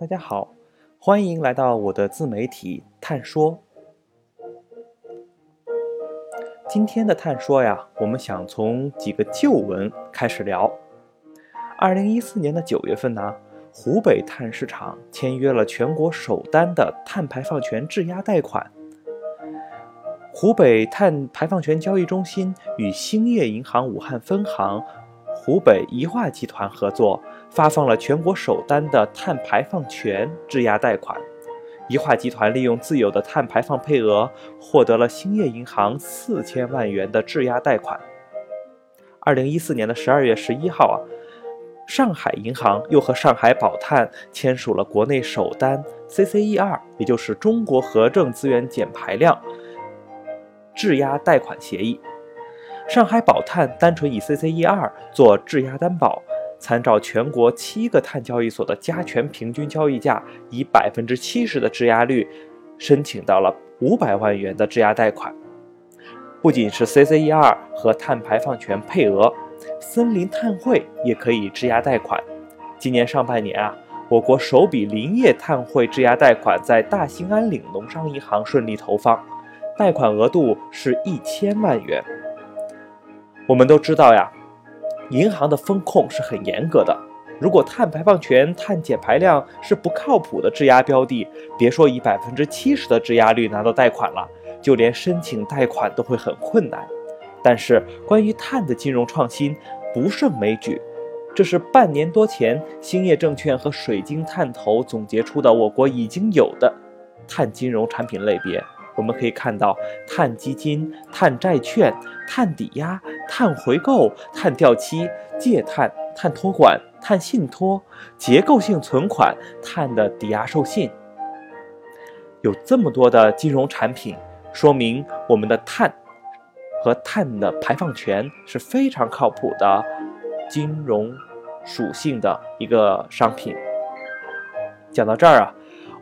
大家好，欢迎来到我的自媒体探说。今天的探说呀，我们想从几个旧闻开始聊。二零一四年的九月份呢，湖北碳市场签约了全国首单的碳排放权质押贷款。湖北碳排放权交易中心与兴业银行武汉分行、湖北宜化集团合作。发放了全国首单的碳排放权质押贷款，宜化集团利用自有的碳排放配额，获得了兴业银行四千万元的质押贷款。二零一四年的十二月十一号啊，上海银行又和上海宝碳签署了国内首单 CCE 二，也就是中国核证资源减排量质押贷款协议。上海宝碳单纯以 CCE 二做质押担保。参照全国七个碳交易所的加权平均交易价，以百分之七十的质押率，申请到了五百万元的质押贷款。不仅是 CCER 和碳排放权配额，森林碳汇也可以质押贷款。今年上半年啊，我国首笔林业碳汇质押贷款在大兴安岭农商银行顺利投放，贷款额度是一千万元。我们都知道呀。银行的风控是很严格的，如果碳排放权、碳减排量是不靠谱的质押标的，别说以百分之七十的质押率拿到贷款了，就连申请贷款都会很困难。但是，关于碳的金融创新不胜枚举，这是半年多前兴业证券和水晶探投总结出的我国已经有的碳金融产品类别。我们可以看到，碳基金、碳债券、碳抵押、碳回购、碳掉期、借碳、碳托管、碳信托、结构性存款、碳的抵押授信，有这么多的金融产品，说明我们的碳和碳的排放权是非常靠谱的金融属性的一个商品。讲到这儿啊。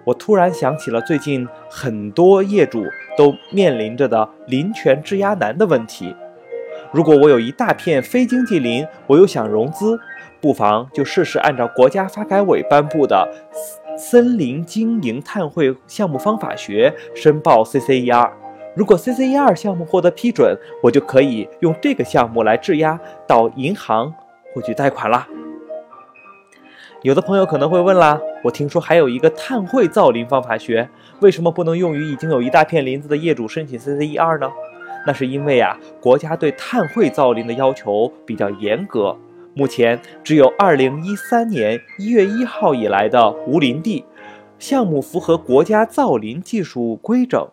我突然想起了最近很多业主都面临着的林权质押难的问题。如果我有一大片非经济林，我又想融资，不妨就试试按照国家发改委颁布的《森林经营碳汇项目方法学》申报 CCER。如果 CCER 项目获得批准，我就可以用这个项目来质押到银行获取贷款啦。有的朋友可能会问啦，我听说还有一个碳汇造林方法学，为什么不能用于已经有一大片林子的业主申请 CCE 二呢？那是因为啊，国家对碳汇造林的要求比较严格，目前只有2013年1月1号以来的无林地项目符合国家造林技术规整，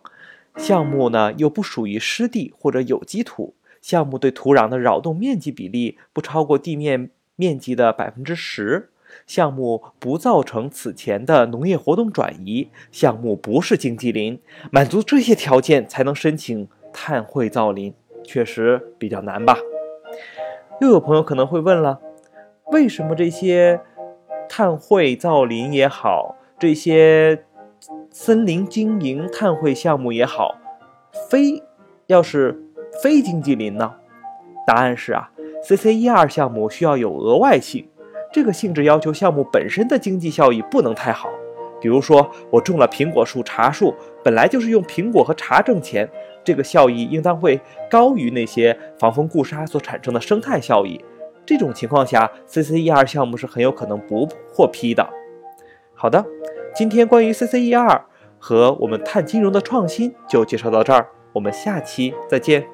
项目呢又不属于湿地或者有机土，项目对土壤的扰动面积比例不超过地面面积的百分之十。项目不造成此前的农业活动转移，项目不是经济林，满足这些条件才能申请碳汇造林，确实比较难吧？又有朋友可能会问了，为什么这些碳汇造林也好，这些森林经营碳汇项目也好，非要是非经济林呢？答案是啊，CCER 项目需要有额外性。这个性质要求项目本身的经济效益不能太好，比如说我种了苹果树、茶树，本来就是用苹果和茶挣钱，这个效益应当会高于那些防风固沙所产生的生态效益。这种情况下，CCER 项目是很有可能不获批的。好的，今天关于 CCER 和我们碳金融的创新就介绍到这儿，我们下期再见。